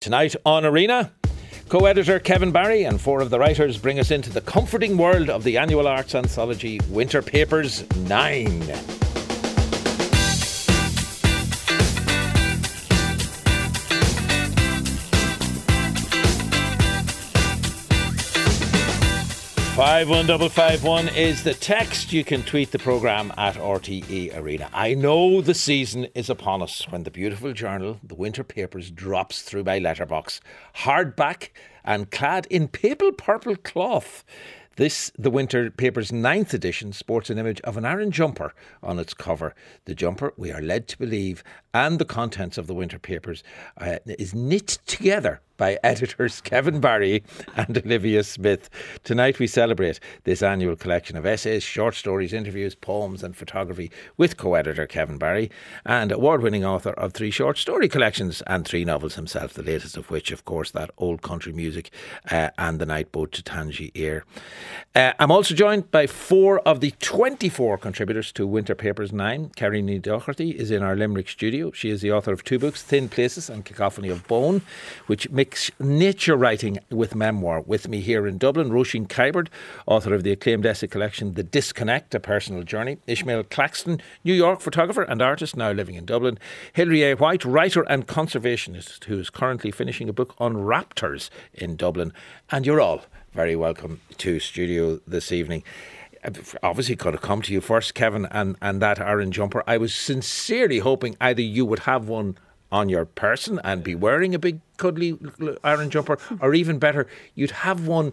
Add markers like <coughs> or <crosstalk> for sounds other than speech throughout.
Tonight on Arena, co editor Kevin Barry and four of the writers bring us into the comforting world of the annual arts anthology Winter Papers 9. Five one double five one is the text. You can tweet the program at RTE Arena. I know the season is upon us when the beautiful journal, the Winter Papers, drops through my letterbox, hardback and clad in papal purple cloth. This, the Winter Paper's ninth edition, sports an image of an Aran jumper on its cover. The jumper, we are led to believe, and the contents of the Winter Papers uh, is knit together by <laughs> editors Kevin Barry and Olivia Smith. Tonight we celebrate this annual collection of essays, short stories, interviews, poems, and photography with co editor Kevin Barry and award winning author of three short story collections and three novels himself, the latest of which, of course, that old country music uh, and the night boat to Tangier. Uh, I'm also joined by four of the 24 contributors to Winter Papers 9. Kerry Doherty is in our Limerick studio. She is the author of two books, Thin Places and Cacophony of Bone, which mix nature writing with memoir. With me here in Dublin, Roisin Kiberd, author of the acclaimed essay collection The Disconnect, A Personal Journey. Ishmael Claxton, New York photographer and artist, now living in Dublin. Hilary A. White, writer and conservationist, who is currently finishing a book on raptors in Dublin. And you're all very welcome to studio this evening obviously could have come to you first, Kevin, and, and that Aran jumper. I was sincerely hoping either you would have one on your person and be wearing a big cuddly Aran jumper, or even better, you'd have one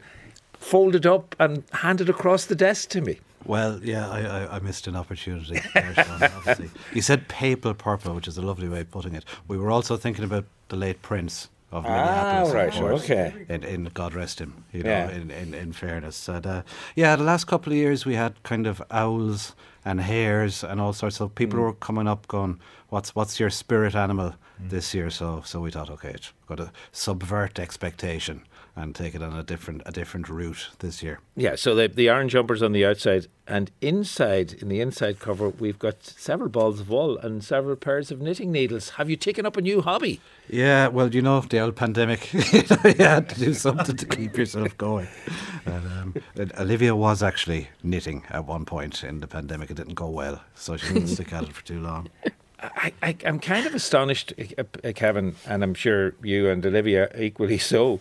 folded up and handed across the desk to me. Well, yeah, I, I, I missed an opportunity. There, Sean. <laughs> You said papal purple, which is a lovely way of putting it. We were also thinking about the late Prince of ah, Minneapolis. right, course, okay. In, in, God rest him, you know, yeah. in, in, in fairness. And, uh, yeah, the last couple of years we had kind of owls and hares and all sorts of people mm. were coming up going, what's what's your spirit animal mm. this year? So so we thought, okay, it's got to subvert expectation and take it on a different a different route this year. Yeah, so the the Aran jumpers on the outside and inside in the inside cover we've got several balls of wool and several pairs of knitting needles. Have you taken up a new hobby? Yeah, well, you know, the old pandemic, <laughs> you had to do something to keep yourself going. And, um, Olivia was actually knitting at one point in the pandemic. It didn't go well, so she didn't stick at it for too long. <laughs> I, I, am kind of astonished, uh, uh, Kevin, and I'm sure you and Olivia equally so.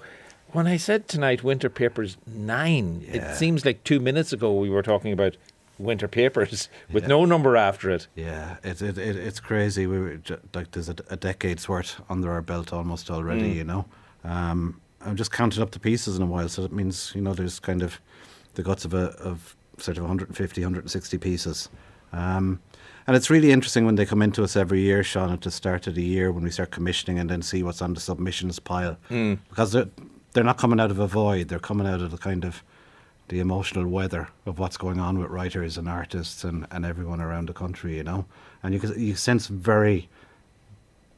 When I said tonight, Winter Papers 9, yeah. it seems like two minutes ago we were talking about winter papers <laughs> with yeah. no number after it. Yeah, it, it, it it's crazy. We were like there's a, a, decade's worth under our belt almost already. Mm. You know, um, I'm just counting up the pieces in a while, so that means you know there's kind of the guts of a of sort of 150, 160 pieces. Um, and it's really interesting when they come into us every year, Sean, at the start of the year when we start commissioning and then see what's on the submissions pile. Mm. Because they're, not coming out of a void, they're coming out of the kind of the emotional weather of what's going on with writers and artists and, and everyone around the country, you know. And you, can, you sense very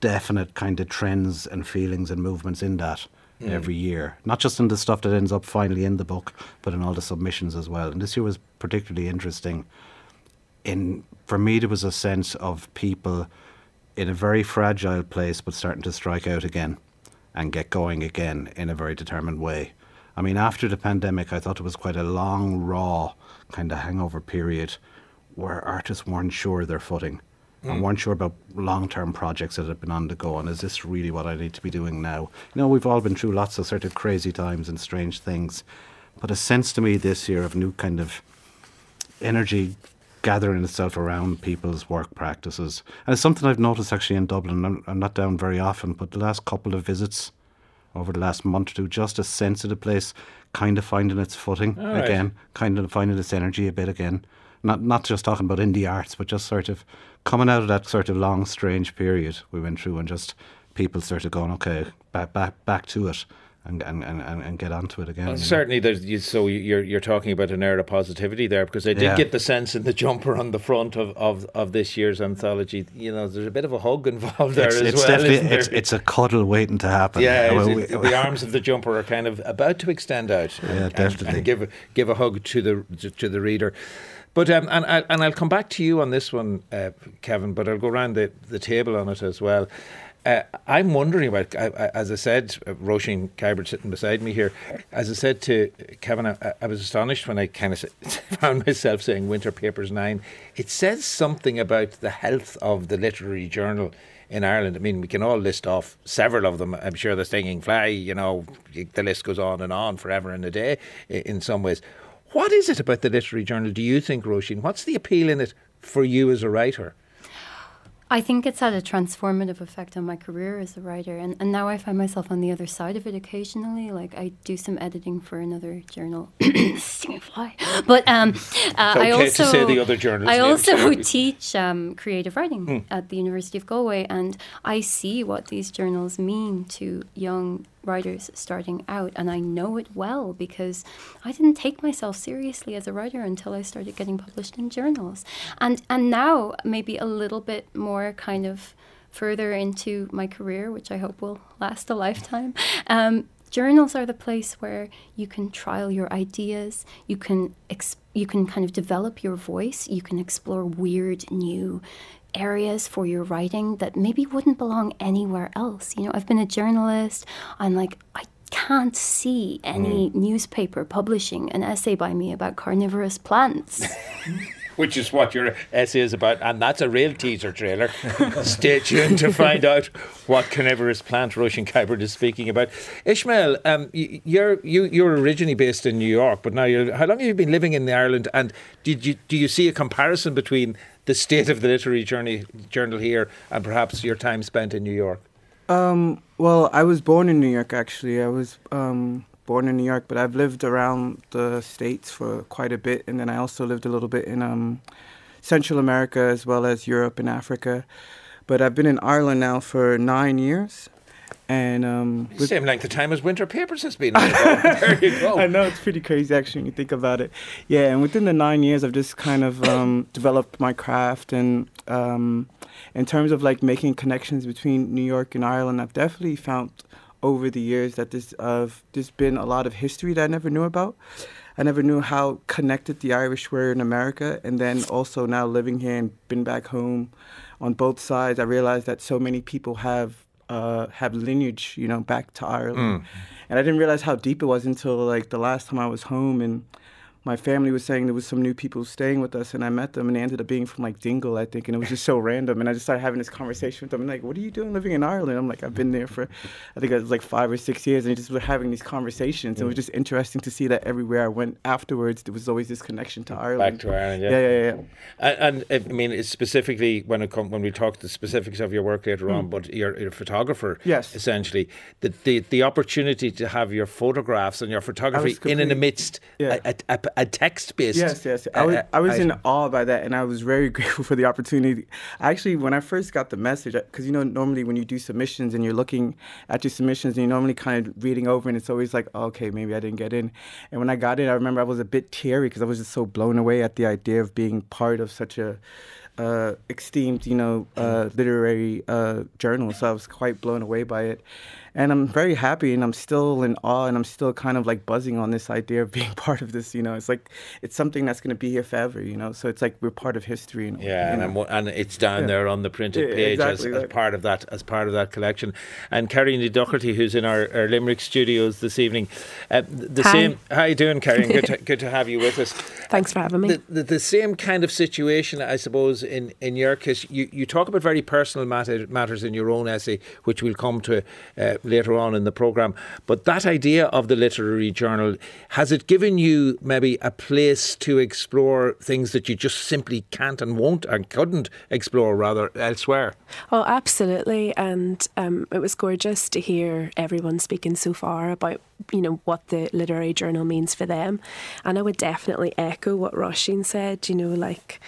definite kind of trends and feelings and movements in that. Mm. every year. Not just in the stuff that ends up finally in the book, but in all the submissions as well. And this year was particularly interesting in for me there was a sense of people in a very fragile place but starting to strike out again and get going again in a very determined way. I mean, after the pandemic, I thought it was quite a long, raw kind of hangover period where artists weren't sure of their footing mm. and weren't sure about long term projects that had been on the go. And is this really what I need to be doing now? You know, we've all been through lots of sort of crazy times and strange things, but a sense to me this year of new kind of energy gathering itself around people's work practices. And it's something I've noticed actually in Dublin. I'm, I'm, not down very often, but the last couple of visits over the last month or two, just a sense of the place kind of finding its footing again, kind of finding its energy a bit again. Not not just talking about indie arts, but just sort of coming out of that sort of long, strange period we went through, and just people started going, okay, back back back to it and, and, and, and get onto it again. Well, certainly, there's you, so you're you're talking about an air of positivity there because I did yeah. get the sense in the <laughs> jumper on the front of, of, of this year's anthology. You know, there's a bit of a hug involved there it's, as it's well. Definitely, it's, it's a cuddle waiting to happen. Yeah, well, we, the arms of the jumper are kind of about to extend out. Yeah, and, definitely. And, give give a hug to the to, to the reader. But um, and I, and I'll come back to you on this one, uh, Kevin. But I'll go around the, the table on it as well. Uh, I'm wondering about, as I said, Roisin Kiberd sitting beside me here. As I said to Kevin, I, I was astonished when I kind of <laughs> found myself saying Winter Papers 9. It says something about the health of the literary journal in Ireland. I mean, we can all list off several of them. I'm sure the Stinging Fly, you know, the list goes on and on forever and a day in some ways. What is it about the literary journal, do you think, Roisin? What's the appeal in it for you as a writer? I think it's had a transformative effect on my career as a writer, and, and now I find myself on the other side of it occasionally. Like I do some editing for another journal, <coughs> fly. But um, uh, okay I also to say the other. I also <laughs> teach um, creative writing hmm. at the University of Galway, and I see what these journals mean to young writers starting out, and I know it well because I didn't take myself seriously as a writer until I started getting published in journals. And and now maybe a little bit more kind of further into my career, which I hope will last a lifetime. Um, journals are the place where you can trial your ideas, you can you can kind of develop your voice, you can explore weird new areas for your writing that maybe wouldn't belong anywhere else. You know, I've been a journalist. I'm like, I can't see any mm. newspaper publishing an essay by me about carnivorous plants. <laughs> Which is what your essay is about, and that's a real teaser trailer. <laughs> Stay tuned to find out what carnivorous plant Roisin Kiberd is speaking about. Ishmael, um, you're you, you're originally based in New York, but now you're. How long have you been living in Ireland? And did you do you see a comparison between the state of the literary journey, journal here and perhaps your time spent in New York? Um, well, I was born in New York, actually. I was um, born in New York, but I've lived around the States for quite a bit. And then I also lived a little bit in um, Central America as well as Europe and Africa. But I've been in Ireland now for nine years. And um, same length of time as Winter Papers has been. <laughs> there you go. I know it's pretty crazy actually when you think about it. Yeah, and within the nine years, I've just kind of um, <coughs> developed my craft, and um, in terms of like making connections between New York and Ireland, I've definitely found over the years that there's uh, there's been a lot of history that I never knew about. I never knew how connected the Irish were in America, and then also now living here and been back home on both sides, I realized that so many people have uh, have lineage, you know, back to Ireland. Mm. And I didn't realize how deep it was until like the last time I was home and my family was saying there was some new people staying with us, and I met them, and they ended up being from like Dingle, I think, and it was just so random. And I just started having this conversation with them, and like, "What are you doing living in Ireland?" I'm like, "I've been there for, I think it was like five or six years," and just were having these conversations. Mm. It was just interesting to see that everywhere I went afterwards, there was always this connection to Ireland. Back to Ireland, yeah, yeah, yeah. yeah, yeah. And, and, I mean, it's specifically when it come when we talk the specifics of your work later mm. on, but you're, you're, a photographer, yes, essentially. The, the the opportunity to have your photographs and your photography in and amidst yeah. a, a, a text based Yes, yes. I was, I was in awe by that, and I was very <laughs> grateful for the opportunity. Actually, when I first got the message, because you know, normally when you do submissions and you're looking at your submissions and you're normally kind of reading over, and it's always like, oh, okay, maybe I didn't get in. And when I got in, I remember I was a bit teary because I was just so blown away at the idea of being part of such a uh, esteemed, you know, uh, literary uh, journal. So I was quite blown away by it and I'm very happy and I'm still in awe and I'm still kind of like buzzing on this idea of <laughs> being part of this. You know, it's like it's something that's going to be here forever. You know, so it's like we're part of history. You know, yeah, you and, and it's down yeah. there on the printed page yeah, exactly, as, as, part of that as part of that collection. And Carrie Doherty, who's in our, our Limerick studios this evening, uh, the Hi. same. How you doing, Carrie? good, to, <laughs> good to have you with us. Thanks for having me. The, the, the, same kind of situation, I suppose, in in your case. You you talk about very personal matter, matters in your own essay, which we'll come to uh, later on in the program. But that idea of the literary journal, has it given you maybe a place to explore things that you just simply can't and won't and couldn't explore rather elsewhere? Oh, absolutely. And um, it was gorgeous to hear everyone speaking so far about you know what the literary journal means for them and i would definitely echo what Roisin said you know like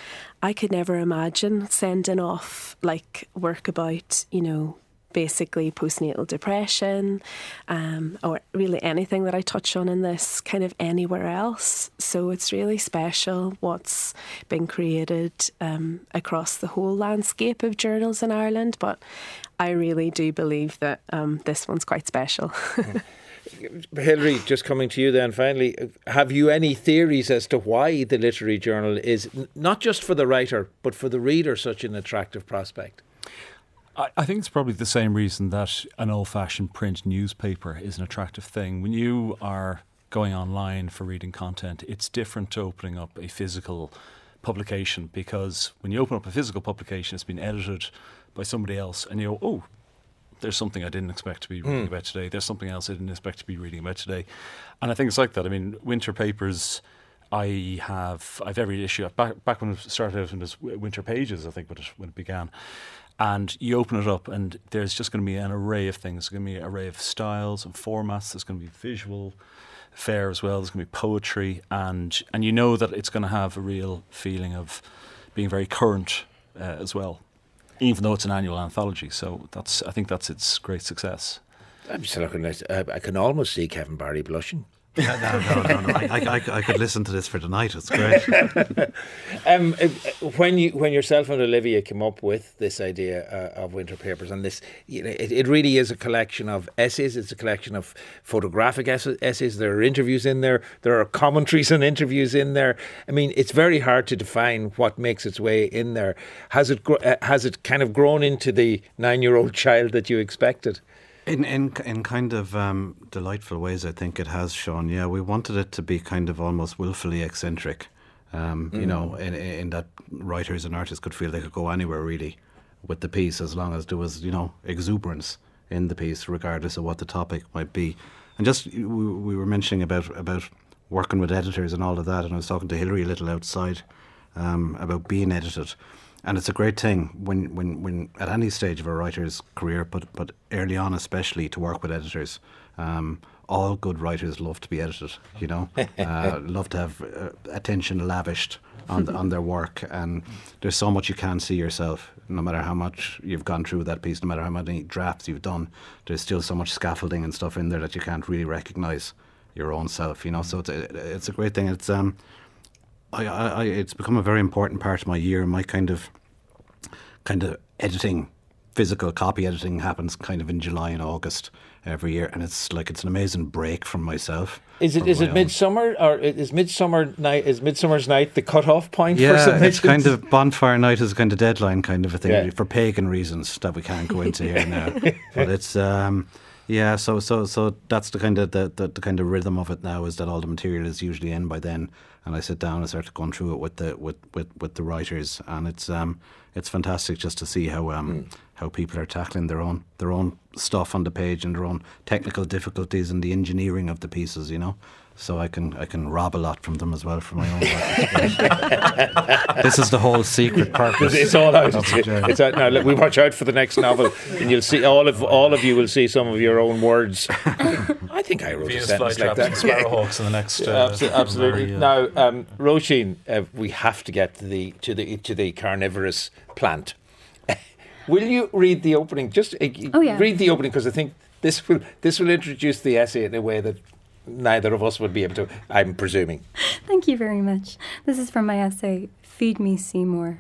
I could never imagine sending off like work about, you know, basically postnatal depression, um, or really anything that I touch on in this, kind of anywhere else. So it's really special what's been created um, across the whole landscape of journals in Ireland. But I really do believe that um, this one's quite special. <laughs> Hilary, just coming to you then finally, have you any theories as to why the literary journal is not just for the writer, but for the reader such an attractive prospect? I, I think it's probably the same reason that an old fashioned print newspaper is an attractive thing. When you are going online for reading content, it's different to opening up a physical publication because when you open up a physical publication, it's been edited by somebody else, and you go, oh, there's something I didn't expect to be reading mm. about today. There's something else I didn't expect to be reading about today. And I think it's like that. I mean, winter papers, I have I've every issue. Back, back when it started out in this winter pages, I think when it, when it began. And you open it up, and there's just going to be an array of things. There's going to be an array of styles and formats. There's going to be visual fare as well. There's going to be poetry, and and you know that it's going to have a real feeling of being very current uh, as well even though it's an annual anthology. So that's I think that's its great success. I'm just looking at. Uh, I can almost see Kevin Barry blushing no, no, no, no. I, I, I, could listen to this for tonight. It's great. <laughs> um, uh, when you, when yourself and Olivia came up with this idea uh, of winter papers, and this, you know, it, it, really is a collection of essays. It's a collection of photographic essays. There are interviews in there. There are commentaries and interviews in there. I mean, it's very hard to define what makes its way in there. Has it uh, has it kind of grown into the nine year old <laughs> child that you expected? In in in kind of um, delightful ways, I think it has shown. Yeah, we wanted it to be kind of almost willfully eccentric. Um, mm. You know, in, in that writers and artists could feel they could go anywhere really with the piece as long as there was you know exuberance in the piece, regardless of what the topic might be. And just we, we were mentioning about about working with editors and all of that, and I was talking to Hilary a little outside um, about being edited and it's a great thing when, when, when at any stage of a writer's career, but but early on especially to work with editors. Um, all good writers love to be edited, you know, <laughs> uh, love to have uh, attention lavished on the, on their work, and there's so much you can't see yourself. No matter how much you've gone through with that piece, no matter how many drafts you've done, there's still so much scaffolding and stuff in there that you can't really recognise your own self, you know. So it's a, it's a great thing. It's um, I, I, it's become a very important part of my year. My kind of, kind of editing, physical copy editing happens kind of in July and August every year, and it's like it's an amazing break from myself. Is it is it midsummer or is midsummer night is midsummer's night the cut off point? Yeah, for it's kind of bonfire night is kind of deadline kind of a thing yeah. for pagan reasons that we can't go into here now. <laughs> But it's um, yeah, so so so that's the kind of the, the, the kind of rhythm of it now is that all the material is usually in by then, and I sit down and start going through it with the with, with, with the writers, and it's um it's fantastic just to see how um mm. how people are tackling their own their own stuff on the page and their own technical difficulties and the engineering of the pieces, you know so I can I can rob a lot from them as well for my own this is the whole secret purpose. It's all out. It's out now. We watch out for the next novel, and you'll see all of all of you will see some of your own words. I think I wrote Venus a sentence like that. Sparrowhawks in the next. Uh, absolutely. absolutely. Now, um, Roisin, uh, we have to get to the to the to the carnivorous plant. <laughs> will you read the opening? Just uh, oh, yeah. read the opening because I think this will this will introduce the essay in a way that neither of us would be able to, I'm presuming. <laughs> Thank you very much. This is from my essay, Feed Me Seymour.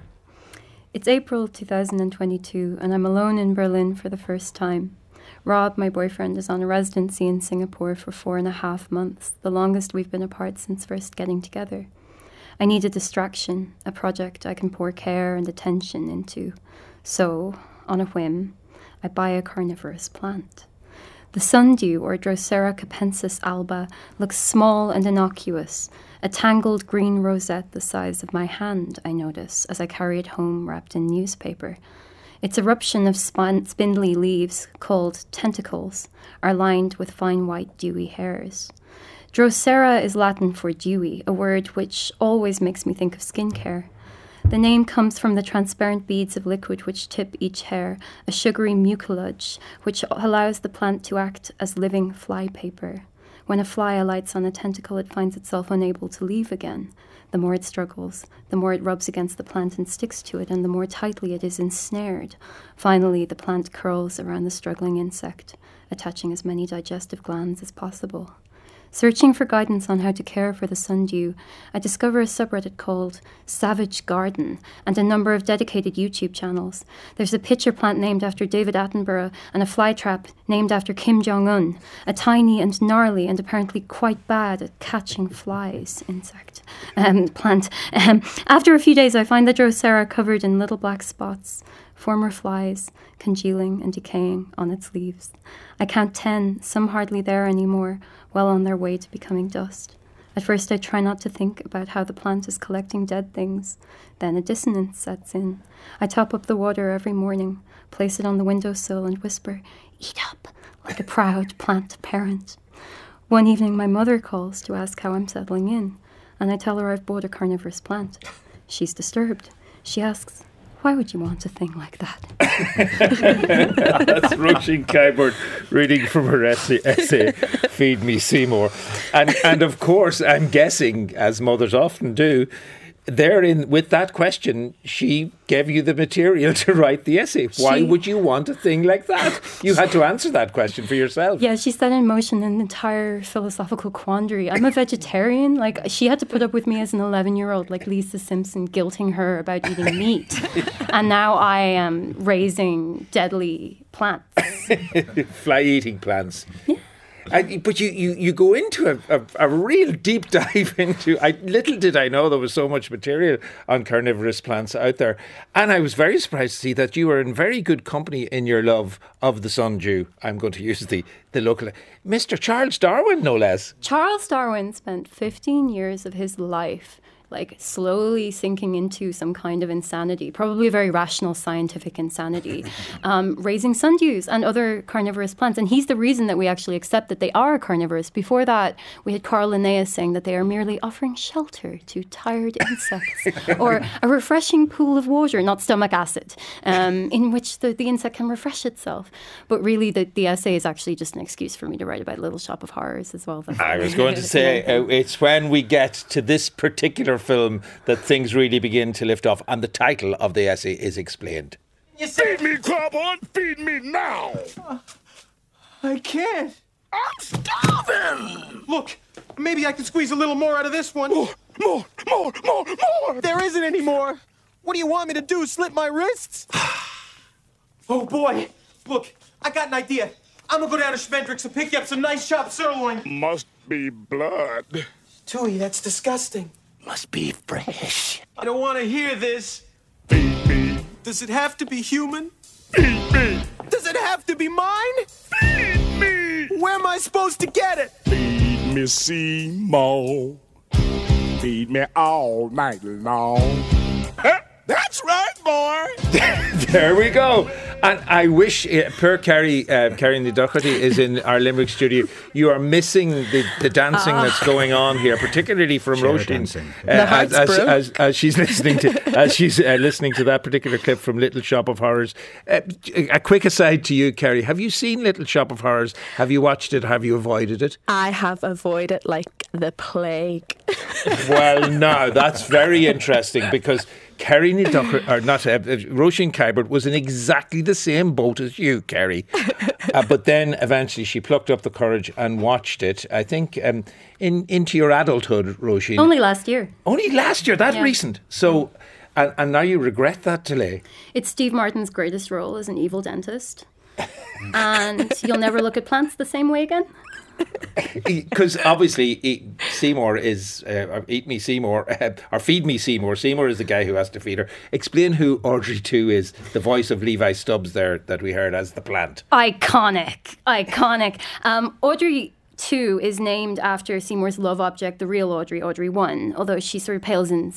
It's April 2022, and I'm alone in Berlin for the first time. Rob, my boyfriend, is on a residency in Singapore for four and a half months, the longest we've been apart since first getting together. I need a distraction, a project I can pour care and attention into. So, on a whim, I buy a carnivorous plant. The sundew, or Drosera capensis alba, looks small and innocuous, a tangled green rosette the size of my hand, I notice, as I carry it home wrapped in newspaper. Its eruption of spin- spindly leaves, called tentacles, are lined with fine white dewy hairs. Drosera is Latin for dewy, a word which always makes me think of skincare. The name comes from the transparent beads of liquid which tip each hair, a sugary mucilage which allows the plant to act as living flypaper. When a fly alights on a tentacle, it finds itself unable to leave again. The more it struggles, the more it rubs against the plant and sticks to it, and the more tightly it is ensnared. Finally, the plant curls around the struggling insect, attaching as many digestive glands as possible. Searching for guidance on how to care for the sundew, I discover a subreddit called Savage Garden and a number of dedicated YouTube channels. There's a pitcher plant named after David Attenborough and a flytrap named after Kim Jong un, a tiny and gnarly and apparently quite bad at catching flies insect um, plant. Um, after a few days, I find the Drosera covered in little black spots former flies congealing and decaying on its leaves. I count ten, some hardly there anymore, well on their way to becoming dust. At first, I try not to think about how the plant is collecting dead things. Then a dissonance sets in. I top up the water every morning, place it on the windowsill, and whisper, Eat up, like a proud plant parent. One evening, my mother calls to ask how I'm settling in, and I tell her I've bought a carnivorous plant. She's disturbed. She asks, why would you want a thing like that? That's Roisin Kiberd reading from her essay, essay, Feed Me Seymour. And, and of course, I'm guessing, as mothers often do, therein with that question, she gave you the material <laughs> to write the essay. Why She- would you want a thing like that? You had to answer that question for yourself. Yeah, she set in motion an entire philosophical quandary. I'm a vegetarian. Like, she had to put up with me as an 11 year old, like Lisa Simpson, guilting her about eating <laughs> meat. and now I am raising deadly plants. <laughs> Fly eating plants. And, but you, you, you go into a, a, a real deep <laughs> dive into. I little did I know there was so much material on carnivorous plants out there, and I was very surprised to see that you were in very good company in your love of the sundew. I'm going to use the the local Mr. Charles Darwin, no less. Charles Darwin spent 15 years of his life like slowly sinking into some kind of insanity, probably a very rational scientific insanity, <laughs> um, raising sundews and other carnivorous plants. And he's the reason that we actually accept that they are carnivorous. Before that, we had Carl Linnaeus saying that they are merely offering shelter to tired insects <laughs> or a refreshing pool of water, not stomach acid, um, in which the, the insect can refresh itself. But really, the, the essay is actually just an excuse for me to write about Little Shop of Horrors as well. That's I was going to say <laughs> uh, it's when we get to this particular film that things really begin to lift off, and the title of the essay is explained. Feed me, Carbon! Feed me now! Uh, I can't. I'm starving! Look, maybe I can squeeze a little more out of this one. More, more, more, more, more! There isn't any more. What do you want me to do? Slit my wrists? <sighs> oh boy. Look, I got an idea. I'm gonna go down to Schmendrick's and pick you up some nice chopped sirloin. Must be blood. Tui, that's disgusting. Must be fresh. I don't want to hear this. Feed me, Does it have to be human? feed me, Does it have to be mine? feed me! Where am I supposed to get it? Feed me, Seymour. Feed me all night long. Huh? That's right, boy! <laughs> There we go. And I wish uh, poor Carrie, uh, Carrie the Doherty is in our Limerick studio. You are missing the, the dancing that's going on here, particularly from Share Roisin, dancing. uh, The as, heart's as, as, as she's <laughs> listening to as she's uh, listening to that particular clip from Little Shop of Horrors. Uh, a quick aside to you, Carrie. Have you seen Little Shop of Horrors? Have you watched it? Have you avoided it? I have avoided like the plague. <laughs> Well, no, that's very interesting because Kerri ní Dochartaigh, or not, uh, uh, Roisin Kiberd was in exactly the same boat as you, Kerry. <laughs> uh, but then eventually she plucked up the courage and watched it. I think um, in into your adulthood, Roisin. Only last year. Only last year, that Yeah. recent. So, and, and now you regret that delay. It's Steve Martin's greatest role as an evil dentist. And you'll never look at plants the same way again. <laughs> Because obviously, eat, Seymour is uh, Eat Me Seymour uh, <laughs> or Feed Me Seymour. Seymour is the guy who has to feed her. Explain who Audrey Two is, the voice of Levi Stubbs there that we heard as the plant. Iconic, iconic. Um, Audrey 2 is named after Seymour's love object, the real Audrey, Audrey 1, although she sort of pales in,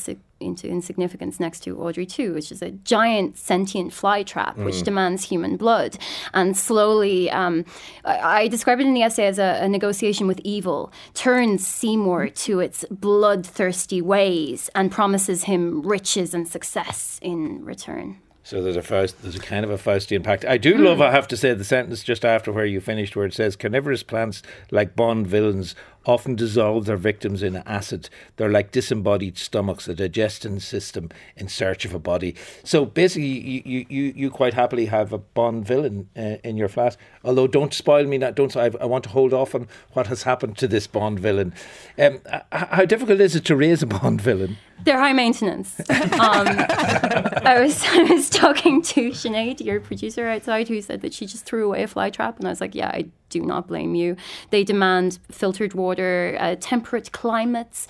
into insignificance next to Audrey 2, which is a giant sentient fly trap which demands human blood. And slowly, um, I, I describe it in the essay as a, a negotiation with evil, turns Seymour to its bloodthirsty ways and promises him riches and success in return. So there's a Faust, there's a kind of a Faustian pact. I do love, I have to say, the sentence just after where you finished, where it says, "Carnivorous plants, like Bond villains, often dissolve their victims in acid. They're like disembodied stomachs, a digestion system in search of a body." So basically, you you, you, quite happily have a Bond villain uh, in your flat. Although, don't spoil me. Not don't. I, I want to hold off on what has happened to this Bond villain. Um, how difficult is it to raise a Bond villain? They're high maintenance. <laughs> Um, I was I was talking to Sinead, your producer outside, who said that she just threw away a fly trap, and I was like, yeah, I do not blame you. They demand filtered water, uh, temperate climates.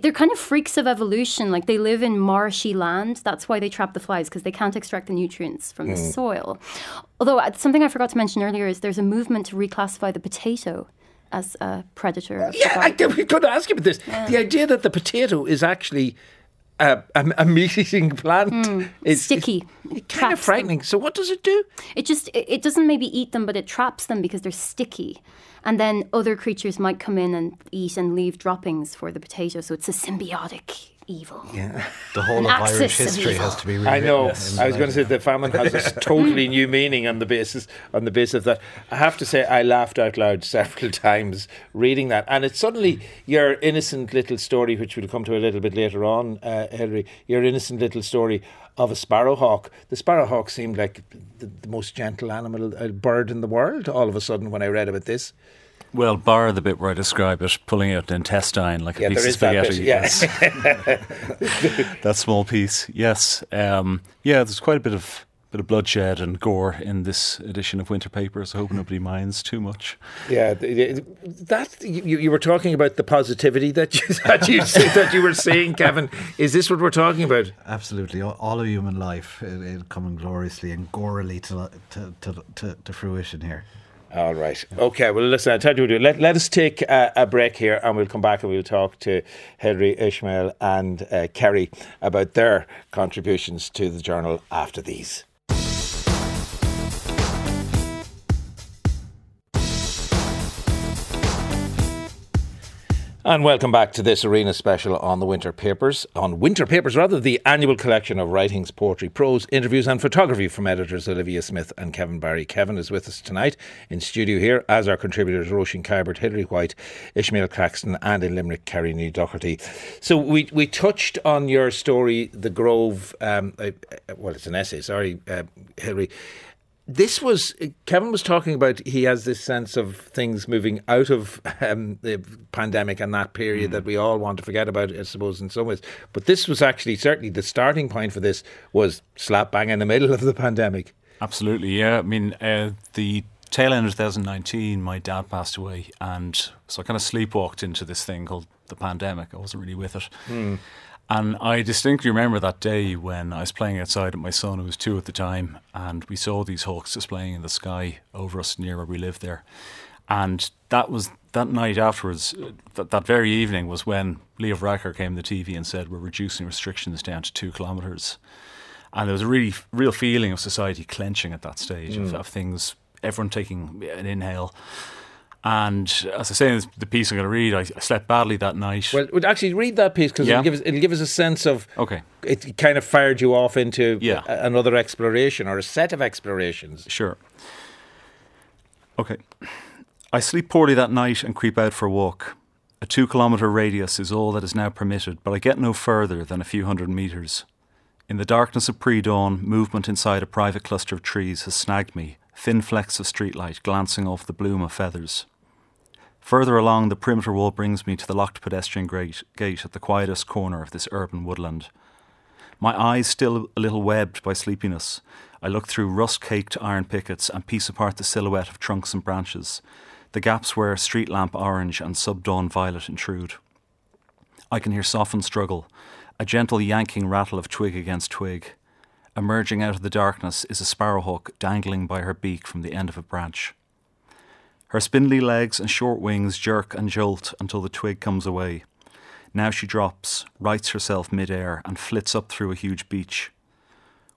They're kind of freaks of evolution. Like they live in marshy land. That's why they trap the flies because they can't extract the nutrients from the soil. Although uh, something I forgot to mention earlier is there's a movement to reclassify the potato as a predator. Of Yeah, I, garden. we to ask you about this. The idea that the potato is actually a, a, a meat-eating plant hmm. is Sticky. is It kind of them. frightening. So what does it do? It just it, it doesn't maybe eat them, but it traps them because they're sticky. And then other creatures might come in and eat and leave droppings for the potato. So it's a symbiotic evil. Yeah. The whole An of Irish history evil. has to be read. I know. I was going to say the the famine has a <laughs> totally new meaning on the basis on the basis of that. I have to say, I laughed out loud several <laughs> times reading that, and it's suddenly your innocent little story, which we'll come to a little bit later on, uh, Hilary. Your innocent little story of a sparrowhawk. The sparrowhawk seemed like the, the most gentle animal, uh, bird in the world. All of a sudden, when I read about this, Well, bar the bit where I describe it, pulling out an intestine like yeah, a piece there of is that spaghetti. bit. Yeah. yes. <laughs> that small piece. Yes. Um, yeah, there's quite a bit of bit of bloodshed and gore in this edition of Winter Papers. I hope nobody minds too much. Yeah, th- th- that you, you were talking about the positivity that you <laughs> that you that you were seeing, Kevin. Is this what we're talking about? Absolutely, all, all of human life it, it coming gloriously and gorily to, to, to, to, to fruition here. All right. Okay. Well, listen. I tell you what. we'll do. Let Let us take a, a break here, and we'll come back and we'll talk to Hilary Ishmael and uh, Kerry about their contributions to the journal after these. And welcome back to this arena special on the Winter Papers. On Winter Papers, rather, the annual collection of writings, poetry, prose, interviews, and photography from editors Olivia Smith and Kevin Barry. Kevin is with us tonight in studio here, as are contributors Roisin Kiberd, Hilary White, Ishmael Claxton, and in Limerick, Kerri ní Dochartaigh. So we we touched on your story, The Grove. Um, well, it's an essay. Sorry, uh, Hilary this was Kevin was talking about. He has this sense of things moving out of um, the pandemic and that period that we all want to forget about. I suppose in some ways, but this was actually certainly the starting point for this was slap bang in the middle of the pandemic. Absolutely, yeah. I mean, uh, the tail end of 2019, my dad passed away, and so I kind of sleepwalked into this thing called the pandemic. I wasn't really with it. And I distinctly remember that day when I was playing outside with my son, who was two at the time, and we saw these hawks displaying in the sky over us near where we lived there. And that was that night afterwards, that, that very evening was when Leo Varadkar came to the TV and said, We're reducing restrictions down to two kilometres. And there was a really real feeling of society clenching at that stage, of, mm. of things, everyone taking an inhale. And as I say in the piece I'm going to read, I, I slept badly that night. Well, would actually read that piece because Yeah. it'll give us it'll give us a sense of okay. it kind of fired you off into Yeah. a- another exploration or a set of explorations. Sure. Okay. I sleep poorly that night and creep out for a walk. A two kilometre radius is all that is now permitted, but I get no further than a few hundred metres. In the darkness of pre dawn, movement inside a private cluster of trees has snagged me, thin flecks of streetlight glancing off the bloom of feathers. Further along, the perimeter wall brings me to the locked pedestrian grate, gate at the quietest corner of this urban woodland. My eyes still a little webbed by sleepiness, I look through rust caked iron pickets and piece apart the silhouette of trunks and branches, the gaps where street lamp orange and sub dawn violet intrude. I can hear softened struggle, a gentle yanking rattle of twig against twig. Emerging out of the darkness is a sparrowhawk dangling by her beak from the end of a branch. Her spindly legs and short wings jerk and jolt until the twig comes away. Now she drops, rights herself mid-air, and flits up through a huge beech.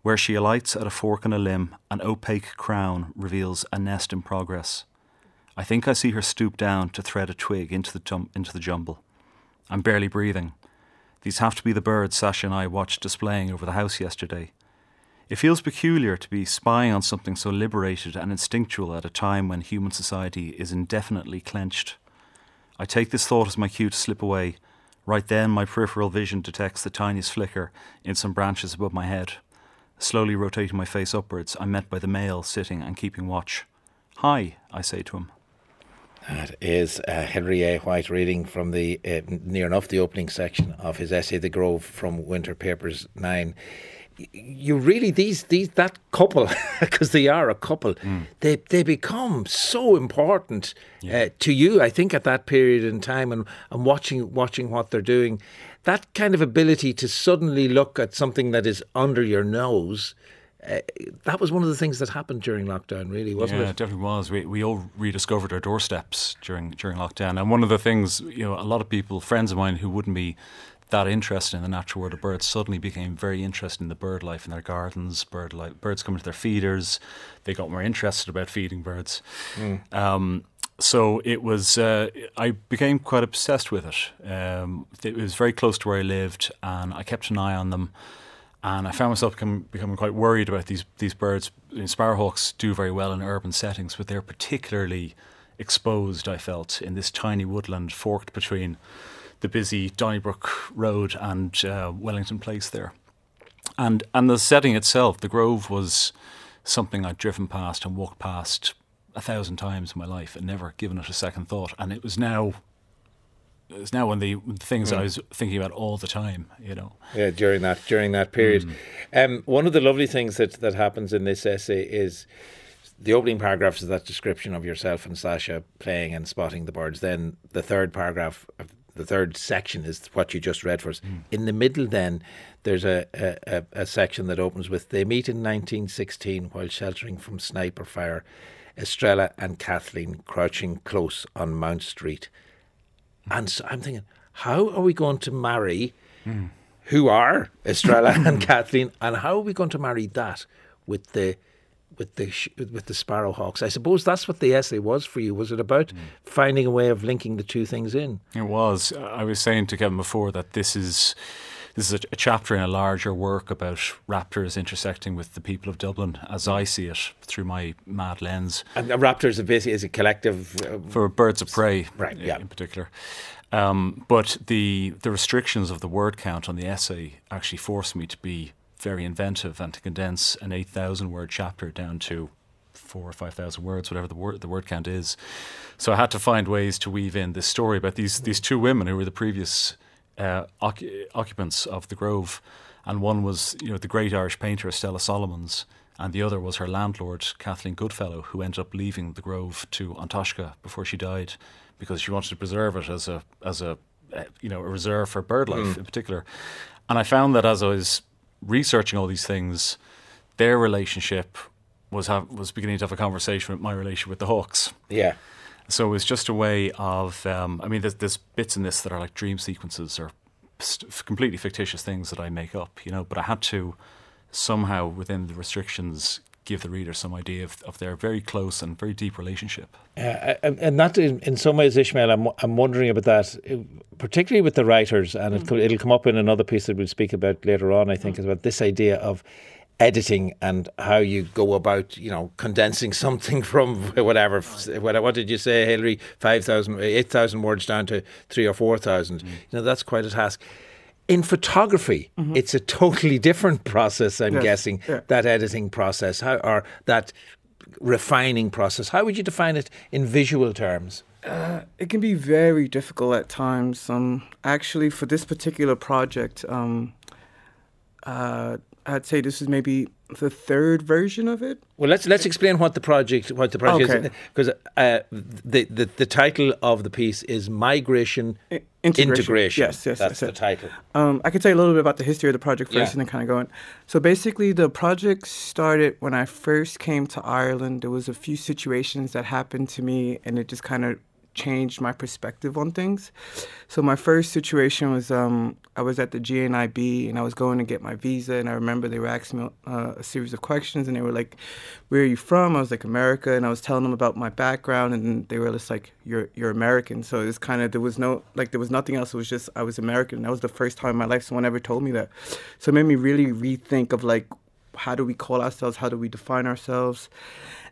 Where she alights at a fork in a limb, an opaque crown reveals a nest in progress. I think I see her stoop down to thread a twig into the, tum- into the jumble. I'm barely breathing. These have to be the birds Sasha and I watched displaying over the house yesterday. It feels peculiar to be spying on something so liberated and instinctual at a time when human society is indefinitely clenched. I take this thought as my cue to slip away. Right then, my peripheral vision detects the tiniest flicker in some branches above my head. Slowly rotating my face upwards, I'm met by the male sitting and keeping watch. Hi, I say to him. That is uh, Hilary A. White reading from the uh, near enough the opening section of his essay, "The Grove," from Winter Papers Nine. You really these these that couple <laughs> because they are a couple they they become so important uh, to you I think at that period in time and and watching watching what they're doing. That kind of ability to suddenly look at something that is under your nose uh, that was one of the things that happened during lockdown really wasn't yeah, it? it definitely was. We we all rediscovered our doorsteps during during lockdown, and one of the things you know, a lot of people, friends of mine, who wouldn't be that interest in the natural world of birds, suddenly became very interested in the bird life in their gardens. Bird life, birds coming to their feeders. They got more interested about feeding birds. Um, so it was. Uh, I became quite obsessed with it. Um, it was very close to where I lived, and I kept an eye on them. And I found myself become, becoming quite worried about these these birds. You know, sparrowhawks do very well in urban settings, but they're particularly exposed. I felt in this tiny woodland forked between the busy Donnybrook Road and uh, Wellington Place there, and and the setting itself, the Grove was something I'd driven past and walked past a thousand times in my life and never given it a second thought. And it was now. It's now one of the things I was thinking about all the time, you know. Yeah, during that during that period. Um, one of the lovely things that that happens in this essay is the opening paragraph is that description of yourself and Sasha playing and spotting the birds. Then the third paragraph, of the third section is what you just read for us. Hmm. In the middle, then there's a, a, a, section that opens with they meet in 1916 while sheltering from sniper fire. Estella and Kathleen crouching close on Mount Street. Hmm. And so I'm thinking, how are we going to marry hmm. who are Estella and <laughs> Kathleen, and how are we going to marry that with the with the sh- with the Sparrowhawks? I suppose that's what the essay was for you. Was it about finding a way of linking the two things in? It was. I was saying to Kevin before that this is this is a, a chapter in a larger work about raptors intersecting with the people of Dublin, as I see it through my mad lens. And Raptors are basically is a collective. Uh, for birds of prey, Right, i- yeah. in particular. Um, but the the restrictions of the word count on the essay actually forced me to be very inventive and to condense an eight thousand word chapter down to four or five thousand words, whatever the word the word count is. So I had to find ways to weave in this story about these these two women who were the previous uh, occu- occupants of the Grove, and one was you know the great Irish painter Stella Solomons, and the other was her landlord Kathleen Goodfellow, who ended up leaving the Grove to An Taisce before she died, because she wanted to preserve it as a as a uh, you know a reserve for bird life in particular. And I found that as I was researching all these things, their relationship was have, was beginning to have a conversation with my relationship with the Hawks. yeah. So it was just a way of, um, I mean, there's, there's bits in this that are like dream sequences or st- completely fictitious things that I make up, you know, but I had to somehow, within the restrictions, give the reader some idea of, of their very close and very deep relationship. Uh, and, and that, in, in some ways, Ishmael, I'm, I'm wondering about that, uh, particularly with the writers, and it, co- it'll come up in another piece that we'll speak about later on, I think, is about this idea of editing and how you go about, you know, condensing <laughs> something from whatever, what, what did you say, Hilary, 5,000, 8,000 words down to three or 4,000. You know, that's quite a task. In photography, it's a totally different process, I'm Yes, guessing, yeah. that editing process, how, or that refining process. How would you define it in visual terms? It can be very difficult at times. Um, actually, for this particular project, um, uh, I'd say this is maybe the third version of it. Well, let's let's explain what the project what the project Okay. is because uh, the, the the title of the piece is migration I- integration. integration. Yes, yes, that's yes, the yes. title. Um, I could tell you a little bit about the history of the project first Yeah. and then kind of go in. So basically, the project started when I first came to Ireland. There was a few situations that happened to me, and it just kind of changed my perspective on things. So my first situation was um, I was at the GNIB and I was going to get my visa, and I remember they were asking me uh, a series of questions, and they were like, "Where are you from?" I was like, "America," and I was telling them about my background, and they were just like, "You're you're American." So it's kind of there was no like there was nothing else. It was just I was American. That was the first time in my life someone ever told me that. So it made me really rethink of like how do we call ourselves? How do we define ourselves?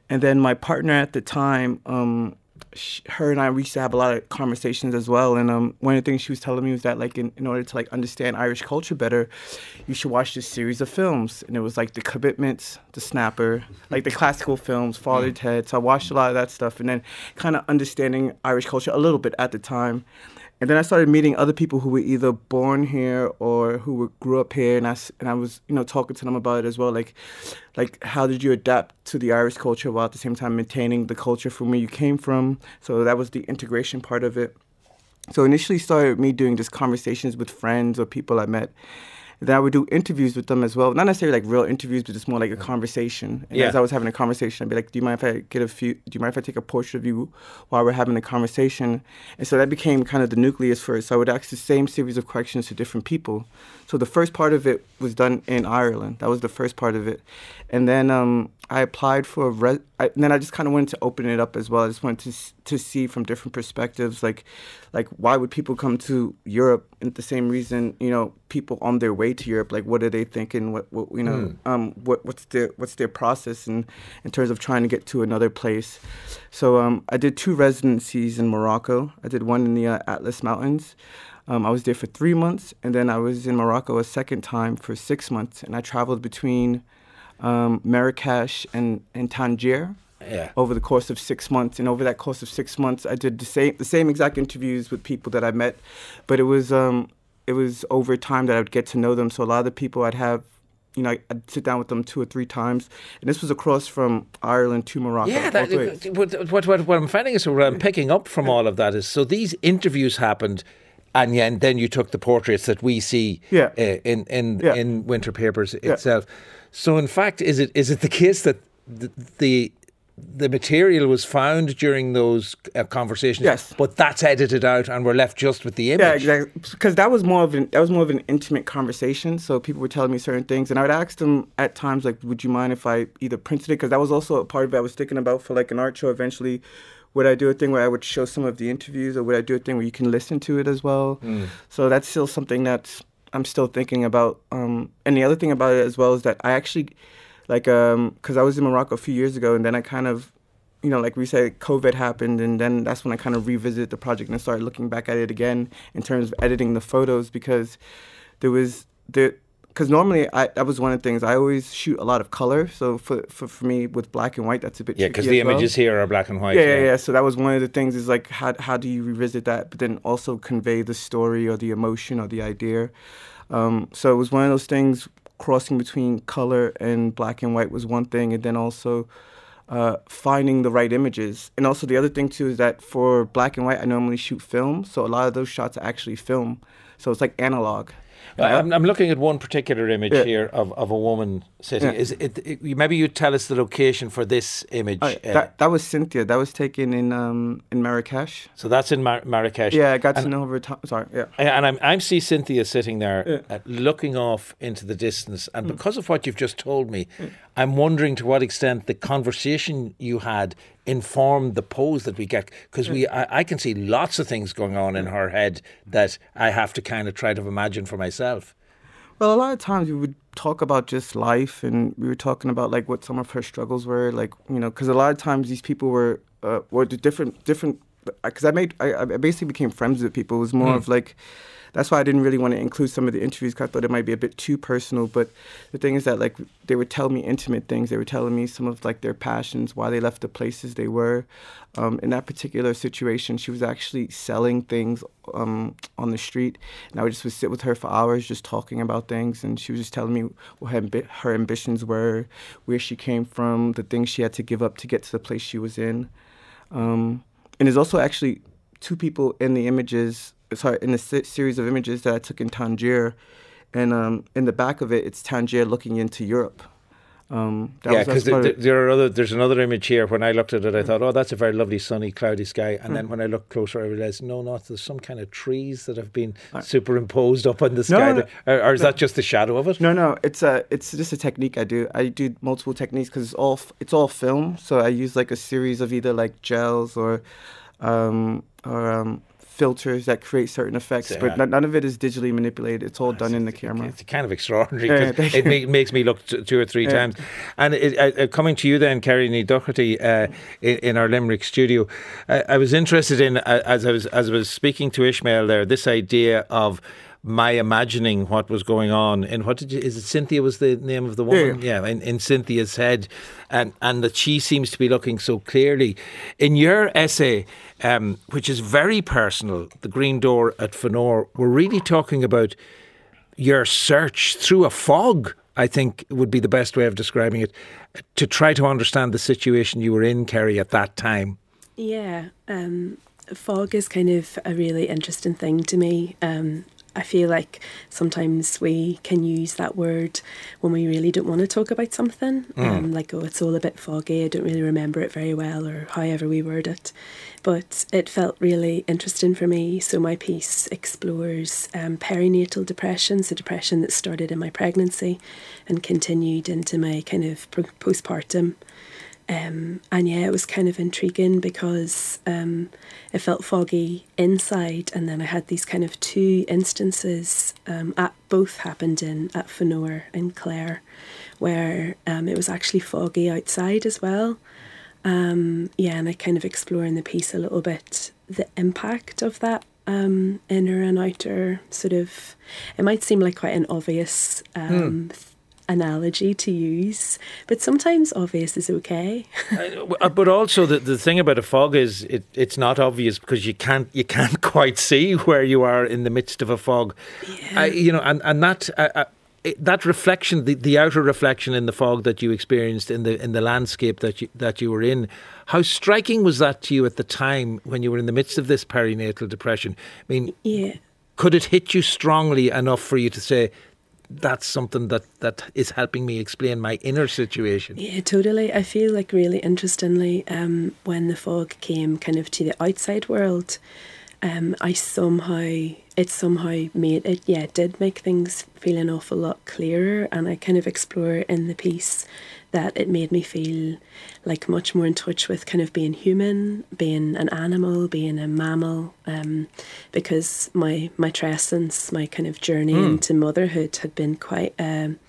And then my partner at the time, um, sh her and I we used to have a lot of conversations as well. And um, one of the things she was telling me was that like in, in order to like understand Irish culture better, you should watch this series of films. And it was like The Commitments, The Snapper, like the classical films, Father Ted. So I watched a lot of that stuff, and then kind of understanding Irish culture a little bit at the time. And then I started meeting other people who were either born here or who were, grew up here, and I and I was you know talking to them about it as well, like like how did you adapt to the Irish culture while at the same time maintaining the culture from where you came from. So that was the integration part of it. So initially started me doing just conversations with friends or people I met. Then I would do interviews with them as well. Not necessarily like real interviews, but just more like a conversation. And Yeah. as I was having a conversation, I'd be like, "Do you mind if I get a few? Do you mind if I take a portrait of you while we're having a conversation?" And so that became kind of the nucleus for it. So I would ask the same series of questions to different people. So the first part of it was done in Ireland. That was the first part of it, and then um, I applied for a res- I, and then I just kind of wanted to open it up as well. I just wanted to to see from different perspectives, like like why would people come to Europe? And the same reason, you know, people on their way to Europe, like what are they thinking? What, what you know, um, what what's their what's their process in in terms of trying to get to another place? So um, I did two residencies in Morocco. I did one in the uh, Atlas Mountains. Um, I was there for three months, and then I was in Morocco a second time for six months, and I traveled between um, Marrakesh and, and Tangier Yeah. over the course of six months. And over that course of six months, I did the same the same exact interviews with people that I met, but it was um, it was over time that I would get to know them. So a lot of the people I'd have. You know, I'd sit down with them two or three times, and this was across from Ireland to Morocco. Yeah, that, what, what, what, what I'm finding is what I'm picking up from all of that is so these interviews happened, and yeah, and then you took the portraits that we see Yeah. uh, in in Yeah. in Winter Papers itself. So in fact, is it is it the case that the the, the material was found during those uh, conversations? Yes. but that's edited out, and we're left just with the image. Yeah, exactly. Because that was more of an that was more of an intimate conversation. So people were telling me certain things, and I would ask them at times like, "Would you mind if I either printed it?" Because that was also a part of it I was thinking about for like an art show. Eventually, would I do a thing where I would show some of the interviews, or would I do a thing where you can listen to it as well? So that's still something that's I'm still thinking about. Um, and the other thing about it as well is that I actually like because I was in Morocco a few years ago, and then I kind of you know, like we said, COVID happened, and then that's when I kind of revisited the project and started looking back at it again in terms of editing the photos because there was the because normally I that was one of the things I always shoot a lot of color. So for for, for me with black and white, that's a bit Yeah, because the well. images here are black and white. Yeah, yeah, yeah. So that was one of the things is like how how do you revisit that, but then also convey the story or the emotion or the idea. Um, so it was one of those things crossing between color and black and white was one thing, and then also uh, finding the right images. And also the other thing too is that for black and white, I normally shoot film, so a lot of those shots are actually film. So it's like analog. I'm, I'm looking at one particular image Yeah. here of, of a woman Yeah. Is it, it? Maybe you tell us the location for this image. Uh, uh, that that was Cynthia. That was taken in um, in Marrakesh. so that's in Mar- Marrakesh. Yeah, I got to know her. Time. Sorry, yeah. And I'm I'm see Cynthia sitting there, Yeah. Mm. uh, looking off into the distance, and because of what you've just told me, I'm wondering to what extent the conversation you had informed the pose that we get. Because we, I, I can see lots of things going on in her head that I have to kind of try to imagine for myself. Well, a lot of times we would talk about just life, and we were talking about like what some of her struggles were, like you know, because a lot of times these people were uh, were different different. Because I made, I, I basically became friends with people. It was more of like, that's why I didn't really want to include some of the interviews because I thought it might be a bit too personal. But the thing is that like they would tell me intimate things. They were telling me some of like their passions, why they left the places they were. Um, in that particular situation, she was actually selling things um, on the street, and I would just would sit with her for hours, just talking about things, and she was just telling me what her, her ambitions were, where she came from, the things she had to give up to get to the place she was in. Um, and there's also actually two people in the images, sorry, in a se- series of images that I took in Tangier, and um, in the back of it, it's Tangier looking into Europe. Um, that yeah, because there, there, are other. There's another image here. When I looked at it, I thought, "Oh, that's a very lovely, sunny, cloudy sky." And then when I looked closer, I realised, no, no, there's some kind of trees that have been superimposed up on the sky. no, there. or, is that just the shadow of it? No, no, it's a it's just a technique I do. I do multiple techniques because it's all it's all film. So I use like a series of either like gels or um, or um, filters that create certain effects. Yeah. But n- none of it is digitally manipulated. It's all done in the camera. It's kind of extraordinary <laughs> Yeah, it you. ma- makes me look t- two or three Yeah. times. And it, uh, uh, coming to you then, Kerri ní Dochartaigh, uh, in, in our Limerick studio, I, I was interested in uh, as I was as I was speaking to Ishmael there, this idea of my imagining what was going on and what did you is it Cynthia was the name of the woman? Yeah, in, in Cynthia's head. And and that she seems to be looking so clearly. In your essay um, which is very personal the green door at Fanore, we're really talking about your search through a fog I think would be the best way of describing it to try to understand the situation you were in Kerri at that time. Yeah, um, fog is kind of a really interesting thing to me. Um, I feel like sometimes we can use that word when we really don't want to talk about something. Um, like, oh, it's all a bit foggy. I don't really remember it very well, or however we word it. But it felt really interesting for me. So, my piece explores um, perinatal depression, so depression that started in my pregnancy and continued into my kind of postpartum. Um, and yeah, it was kind of intriguing because um, it felt foggy inside, and then I had these kind of two instances. Um, at both happened in at Fanore and Clare, where um, it was actually foggy outside as well. Um, yeah, and I kind of explore in the piece a little bit the impact of that um, inner and outer sort of. It might seem like quite an obvious um, th- analogy to use, but sometimes obvious is okay. <laughs> Uh, but also the, the thing about a fog is it, it's not obvious because you can't you can't <laughs> quite see where you are in the midst of a fog. I, you know, and and that. Uh, uh, it- that reflection, the, the outer reflection in the fog that you experienced in the in the landscape that you that you were in, how striking was that to you at the time when you were in the midst of this perinatal depression? I mean, yeah. could it hit you strongly enough for you to say that's something that that is helping me explain my inner situation? Yeah, totally. I feel like really interestingly, um, when the fog came kind of to the outside world, um, I somehow it somehow made it. Yeah, it did make things feel an awful lot clearer, and I kind of explore in the piece that it made me feel like much more in touch with kind of being human, being an animal, being a mammal, um, because my matrescence, my kind of journey into motherhood had been quite. Um,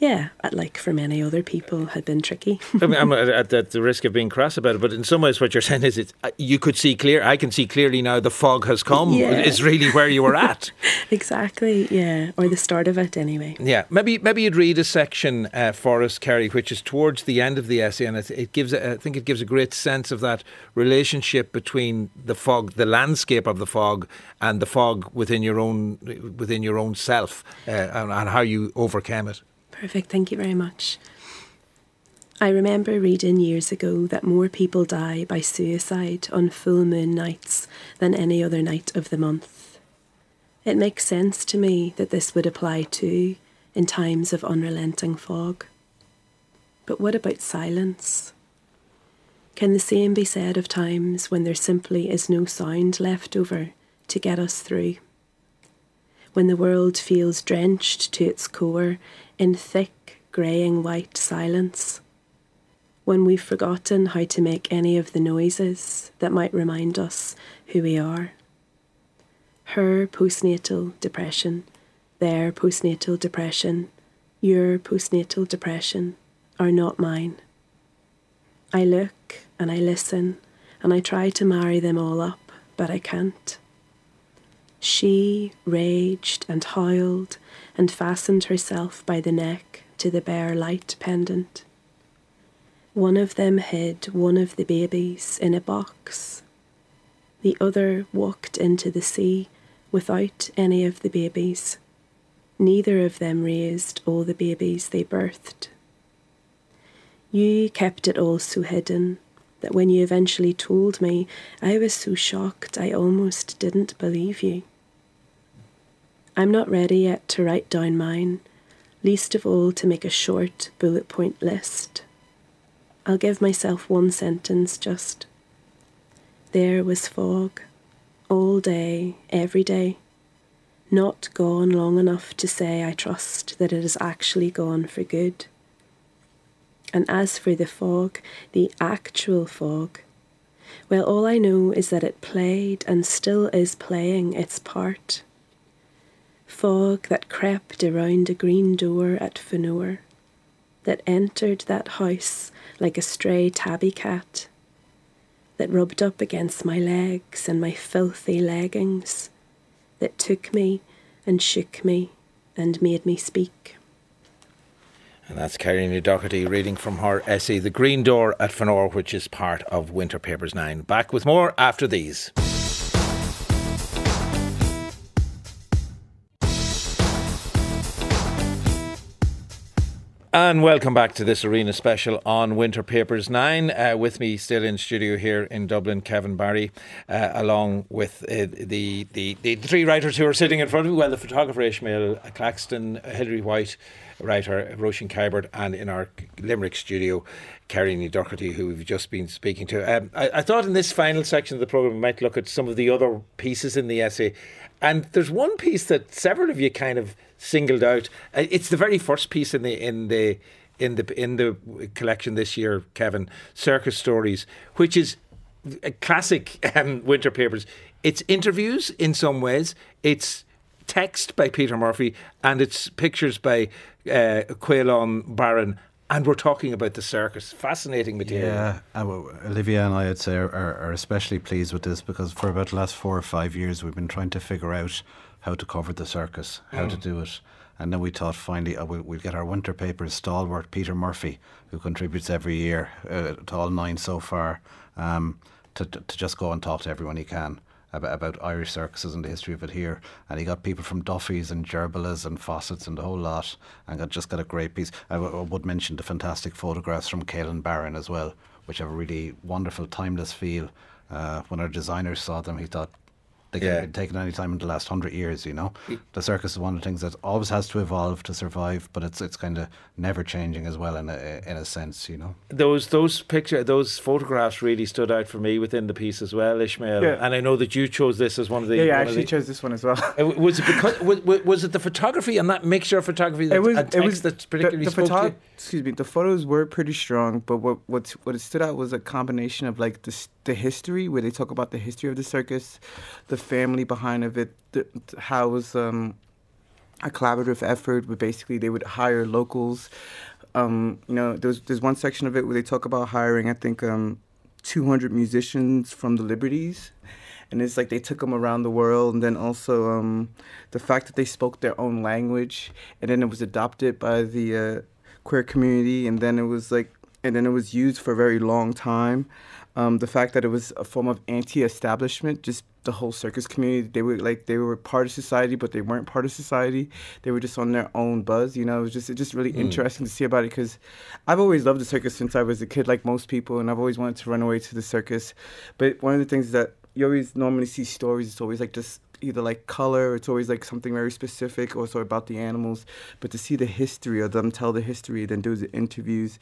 yeah, at- like for many other people, had been tricky. <laughs> I mean, I'm at, at the risk of being crass about it, but in some ways, what you're saying is, it's, uh, you could see clear. I can see clearly now. The fog has come. Yeah. Is really where you were <laughs> at. exactly, yeah, or the start of it anyway. yeah, maybe maybe you'd read a section uh, for us, Kerri, which is towards the end of the essay, and it, it gives. A, I think it gives a great sense of that relationship between the fog, the landscape of the fog, and the fog within your own within your own self, uh, and, and how you overcame it. Perfect, thank you very much. I remember reading years ago that more people die by suicide on full moon nights than any other night of the month. It makes sense to me that this would apply too in times of unrelenting fog. But what about silence? Can the same be said of times when there simply is no sound left over to get us through? When the world feels drenched to its core in thick, greying white silence? When we've forgotten how to make any of the noises that might remind us who we are? Her postnatal depression, their postnatal depression, your postnatal depression are not mine. I look and I listen and I try to marry them all up, but I can't. She raged and howled and fastened herself by the neck to the bare light pendant. One of them hid one of the babies in a box. The other walked into the sea without any of the babies. Neither of them raised all the babies they birthed. You kept it all so hidden that when you eventually told me, I was so shocked I almost didn't believe you. I'm not ready yet to write down mine, least of all to make a short bullet point list. I'll give myself one sentence just. There was fog, all day, every day, not gone long enough to say I trust that it is actually gone for good. And as for the fog, the actual fog, well, all I know is that it played and still is playing its part. Fog that crept around a green door at Fanore, that entered that house like a stray tabby cat, that rubbed up against my legs and my filthy leggings, that took me and shook me and made me speak. And that's Kerri Doherty reading from her essay, The Green Door at Fanore, which is part of Winter Papers 9. Back with more after these. And welcome back to this arena special on Winter Papers 9. Uh, with me still in studio here in Dublin, Kevin Barry, uh, along with uh, the, the, the three writers who are sitting in front of me. Well, the photographer Ishmael Claxton, Hilary White, writer Roisin Kiberd, and in our Limerick studio, Kerri Doherty, who we've just been speaking to. Um, I, I thought in this final section of the programme we might look at some of the other pieces in the essay. And there's one piece that several of you kind of singled out. Uh, It's the very first piece in the in the in the in the collection this year, Kevin. Circus stories, which is a classic um, winter papers. It's interviews in some ways. It's text by Peter Murphy, and it's pictures by uh, Caelan Barron. And we're talking about the circus. Fascinating material. Yeah, uh, well, Olivia and I, I'd say, are, are, especially pleased with this because for about the last four or five years, we've been trying to figure out how to cover the circus, how to do it. And then we thought finally uh, we'll, we'll get our winter papers stalwart Peter Murphy, who contributes every year uh, to all nine so far, um, to, to, to just go and talk to everyone he can about, about Irish circuses and the history of it here. And he got people from Duffy's and Gerbola's and Fossett's and the whole lot, and got, just got a great piece. I, w- I would mention the fantastic photographs from Caelan Barron as well, which have a really wonderful, timeless feel. Uh, when our designer saw them, he thought they could Yeah. have been taken any time in the last hundred years. You know, the circus is one of the things that always has to evolve to survive, but it's it's kind of never changing as well in a in a sense. You know. those those picture those photographs really stood out for me within the piece as well, Ishmael. Yeah. And I know that you chose this as one of the. Yeah, yeah, I actually the- chose this one as well. <laughs> Uh, Was it because was, was- was it the photography and that mixture of photography that, it was and it was that particularly the, the spoke to photo- you? excuse me the photos were pretty strong but what what what it stood out was a combination of like the s- the history where they talk about the history of the circus the family behind of it the, how it was um a collaborative effort where basically they would hire locals. Um you know there's there's one section of it where they talk about hiring i think um 200 musicians from the liberties. And it's like they took them around the world and then also um, the fact that they spoke their own language and then it was adopted by the uh, queer community and then it was like and then it was used for a very long time um, the fact that it was a form of anti-establishment just the whole circus community they were like they were part of society but they weren't part of society. They were just on their own buzz you know? It was just it's just really interesting to see about it because i've always loved the circus since i was a kid like most people and i've always wanted to run away to the circus. But one of the things that you always normally see stories it's always like just either like color it's always like something very specific or so about the animals but to see the history of them tell the history then do the interviews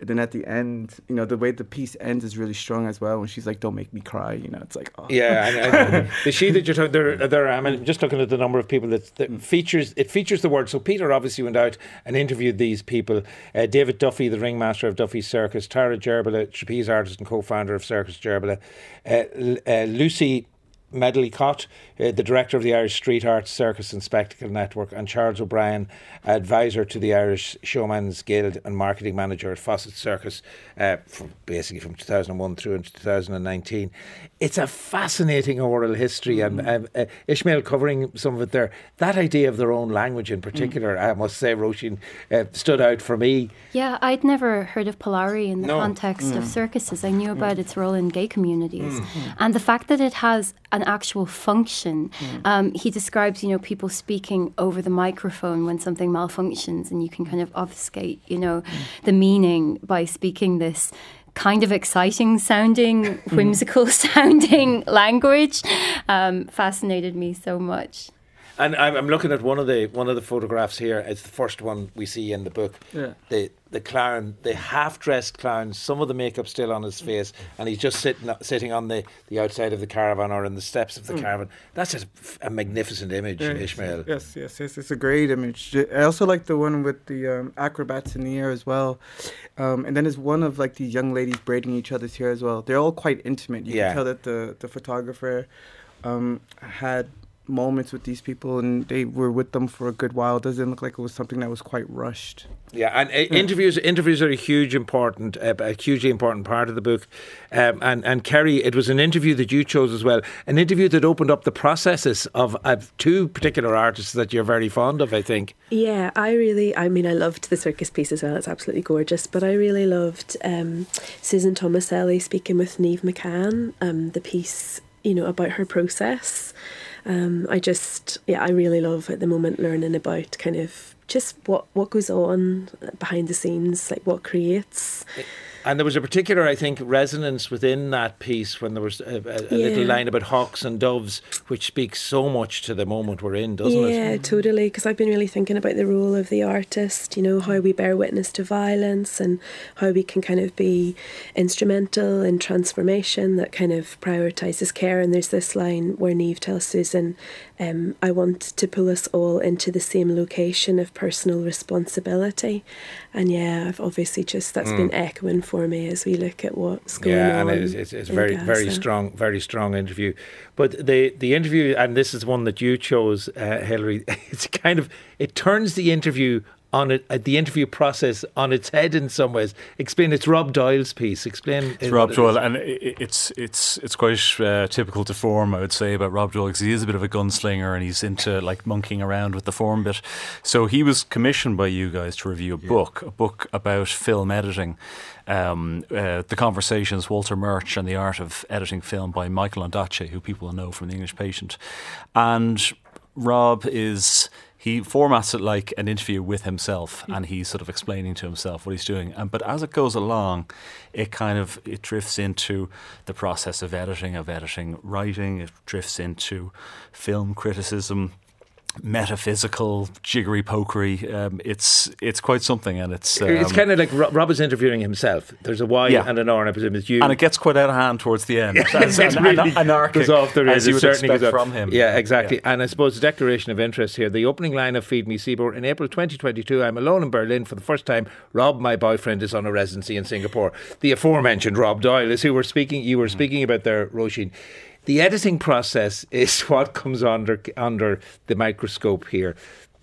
and then at the end you know the way the piece ends is really strong as well when she's like don't make me cry you know it's like oh Yeah, <laughs> the sheet that you're talking there, there. I mean, just looking at the number of people that, that features it features the word. So Peter obviously went out and interviewed these people. Uh, David Duffy, the ringmaster of Duffy Circus, Tara Gerbola, trapeze artist and co-founder of Circus Gerbola, uh, uh, Lucy. Medlycott, uh, the director of the Irish Street Arts Circus and Spectacle Network, and Charles O'Brien, advisor to the Irish Showman's Guild and marketing manager at Fossett Circus, uh, from basically from 2001 through into 2019. It's a fascinating oral history, and um, uh, Ishmael covering some of it there. That idea of their own language, in particular, I must say, Roisin, uh, stood out for me. Yeah, I'd never heard of Polari in the No. context of circuses. I knew about its role in gay communities. And the fact that it has an actual function. Um, he describes, you know, people speaking over the microphone when something malfunctions, and you can kind of obfuscate, you know, the meaning by speaking this kind of exciting sounding, whimsical <laughs> sounding language. Um, fascinated me so much. And I'm, I'm looking at one of the one of the photographs here. It's the first one we see in the book. Yeah. The the clown, the half dressed clown, some of the makeup still on his face, and he's just sitting sitting on the, the outside of the caravan or in the steps of the caravan. That's a, a magnificent image, Yeah, Ishmael. Yes, yes, yes. It's a great image. I also like the one with the um, acrobats in the air as well. Um, and then there's one of like these young ladies braiding each other's hair as well. They're all quite intimate. You Yeah. can tell that the the photographer um, had moments with these people, and they were with them for a good while. It doesn't look like it was something that was quite rushed. Yeah, and uh, interviews interviews are a huge important, uh, a hugely important part of the book. Um, and and Kerri, it was an interview that you chose as well, an interview that opened up the processes of, of two particular artists that you're very fond of. I think. Yeah, I really, I mean, I loved the circus piece as well. It's absolutely gorgeous. But I really loved um, Susan Tomaselli speaking with Niamh McCann, um, the piece, you know, about her process. Um, I just, yeah, I really love at the moment learning about kind of just what, what goes on behind the scenes, like what creates. And there was a particular, I think, resonance within that piece when there was a, a, a Yeah. little line about hawks and doves, which speaks so much to the moment we're in, doesn't yeah, it? Yeah, totally. Because I've been really thinking about the role of the artist, you know, how we bear witness to violence and how we can kind of be instrumental in transformation that kind of prioritises care. And there's this line where Niamh tells Susan, um, I want to pull us all into the same location of personal responsibility. And yeah, I've obviously just, that's been echoing for me as we look at what's going yeah, on. and it's, it's, it's in very, very strong, very strong interview. But the the interview, and this is one that you chose, uh, Hilary. <laughs> It's kind of it turns the interview on it, uh, the interview process on its head in some ways. Explain. It's Rob Doyle's piece. Explain. It's Rob Doyle, and i- i- it's it's it's quite uh, typical to form, I would say, about Rob Doyle because he is a bit of a gunslinger and he's into like monkeying around with the form bit. So he was commissioned by you guys to review a book, a book about film editing. Um, uh, the conversations, Walter Murch and the art of editing film by Michael Ondaatje, who people will know from The English Patient, and Rob is he formats it like an interview with himself and he's sort of explaining to himself what he's doing. And but as it goes along it kind of it drifts into the process of editing of editing writing. It drifts into film criticism metaphysical jiggery pokery um, it's it's quite something and it's um, it's kind of like Rob, Rob is interviewing himself. There's a Y Yeah. and an R, and I presume it's you. and it gets quite out of hand towards the end As- It an- really an- anarchic goes off the rails. as you would certainly expect from him Yeah, exactly. And I suppose the declaration of interest here, the opening line of Feed Me Seymour in April 2022. I'm alone in Berlin for the first time. Rob, my boyfriend, is on a residency in Singapore. The aforementioned Rob Doyle is who we're speaking. You were speaking about there, Roisin. The editing process <laughs> is what comes under under the microscope here.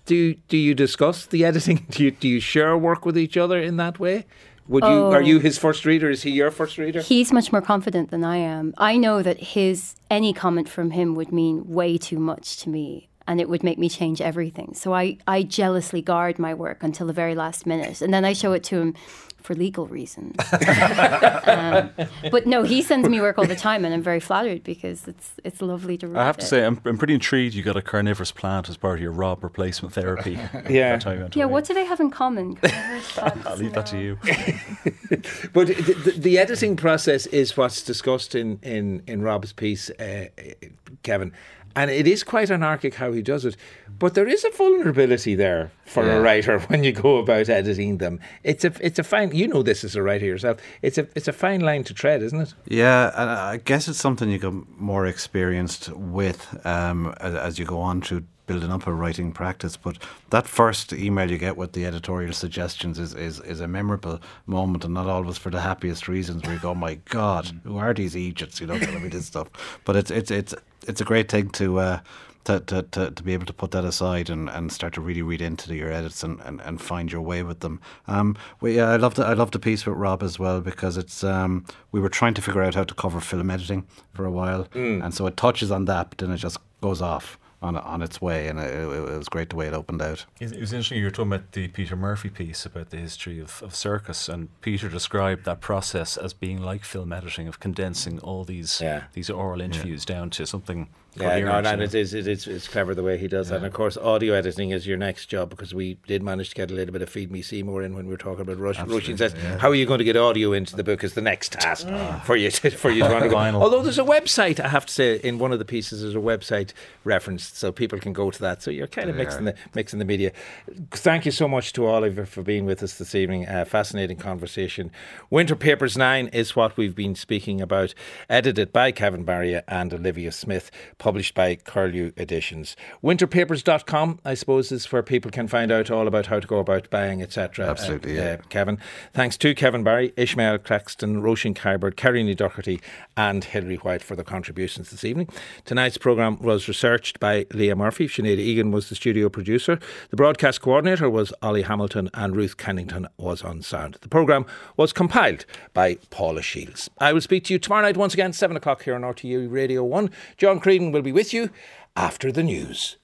Do do you discuss the editing? <laughs> Do you do you share work with each other in that way? Would you are Oh. you his first reader? Is he your first reader? He's much more confident than I am. I know that his any comment from him would mean way too much to me and it would make me change everything. So I, I jealously guard my work until the very last minute and then I show it to him for legal reasons. <laughs> um, but no, he sends me work all the time and I'm very flattered because it's it's lovely to read. I have to it. say, I'm, I'm pretty intrigued you got a carnivorous plant as part of your Rob replacement therapy. <laughs> Yeah. Time Yeah, what do they have in common? <laughs> I'll leave that to you. But the, the, the editing process is what's discussed in, in, in Rob's piece, uh, Kevin. And it is quite anarchic how he does it. But there is a vulnerability there for Yeah. a writer <laughs> when you go about editing them. It's a it's a fine you know this as a writer yourself. It's a it's a fine line to tread, isn't it? Yeah, and I guess it's something you get more experienced with um, as, as you go on through building up a writing practice. But that first email you get with the editorial suggestions is, is, is a memorable moment, and not always for the happiest reasons. Where you go, "My God, who are these Egypts?" You know, telling me this stuff. But it's it's it's it's a great thing to. Uh, to, to, to, to be able to put that aside and, and start to really read into your edits and, and, and find your way with them. Um, we, yeah, I love the I love the piece with Rob as well because it's um, we were trying to figure out how to cover film editing for a while, and so it touches on that, but then it just goes off on on its way, and it, it was great the way it opened out. It it was interesting you were talking about the Peter Murphy piece about the history of, of circus, and Peter described that process as being like film editing of condensing all these Yeah. these oral interviews down to something. Yeah, no, you it is, it is it's clever the way he does that. And of course, audio editing is your next job because we did manage to get a little bit of Feed Me Seymour in when we were talking about Rush. Roisin says, "How are you going to get audio into the book?" Is the next task for you to, for you to <laughs> undergo. Although there's a website, I have to say, in one of the pieces, there's a website referenced, so people can go to that. So you're kind of mixing the mixing the media. Thank you so much to you for being with us this evening. Uh, fascinating conversation. Winter Papers Nine is what we've been speaking about. Edited by Kevin Barry and Olivia Smith. Published by Curlew Editions. Winterpapers.com, I suppose, is where people can find out all about how to go about buying, etc. Absolutely, Uh, yeah. Kevin. Thanks to Kevin Barry, Ishmael Claxton, Roisin Kiberd, Kerri Doherty, and Hilary White for their contributions this evening. Tonight's programme was researched by by Leah Murphy. Sinead Egan was the studio producer. The broadcast coordinator was Ollie Hamilton, and Ruth Kennington was on sound. The programme was compiled by Paula Shields. I will speak to you tomorrow night once again, 7 o'clock here on RTE Radio 1. John Creedon will be with you after the news.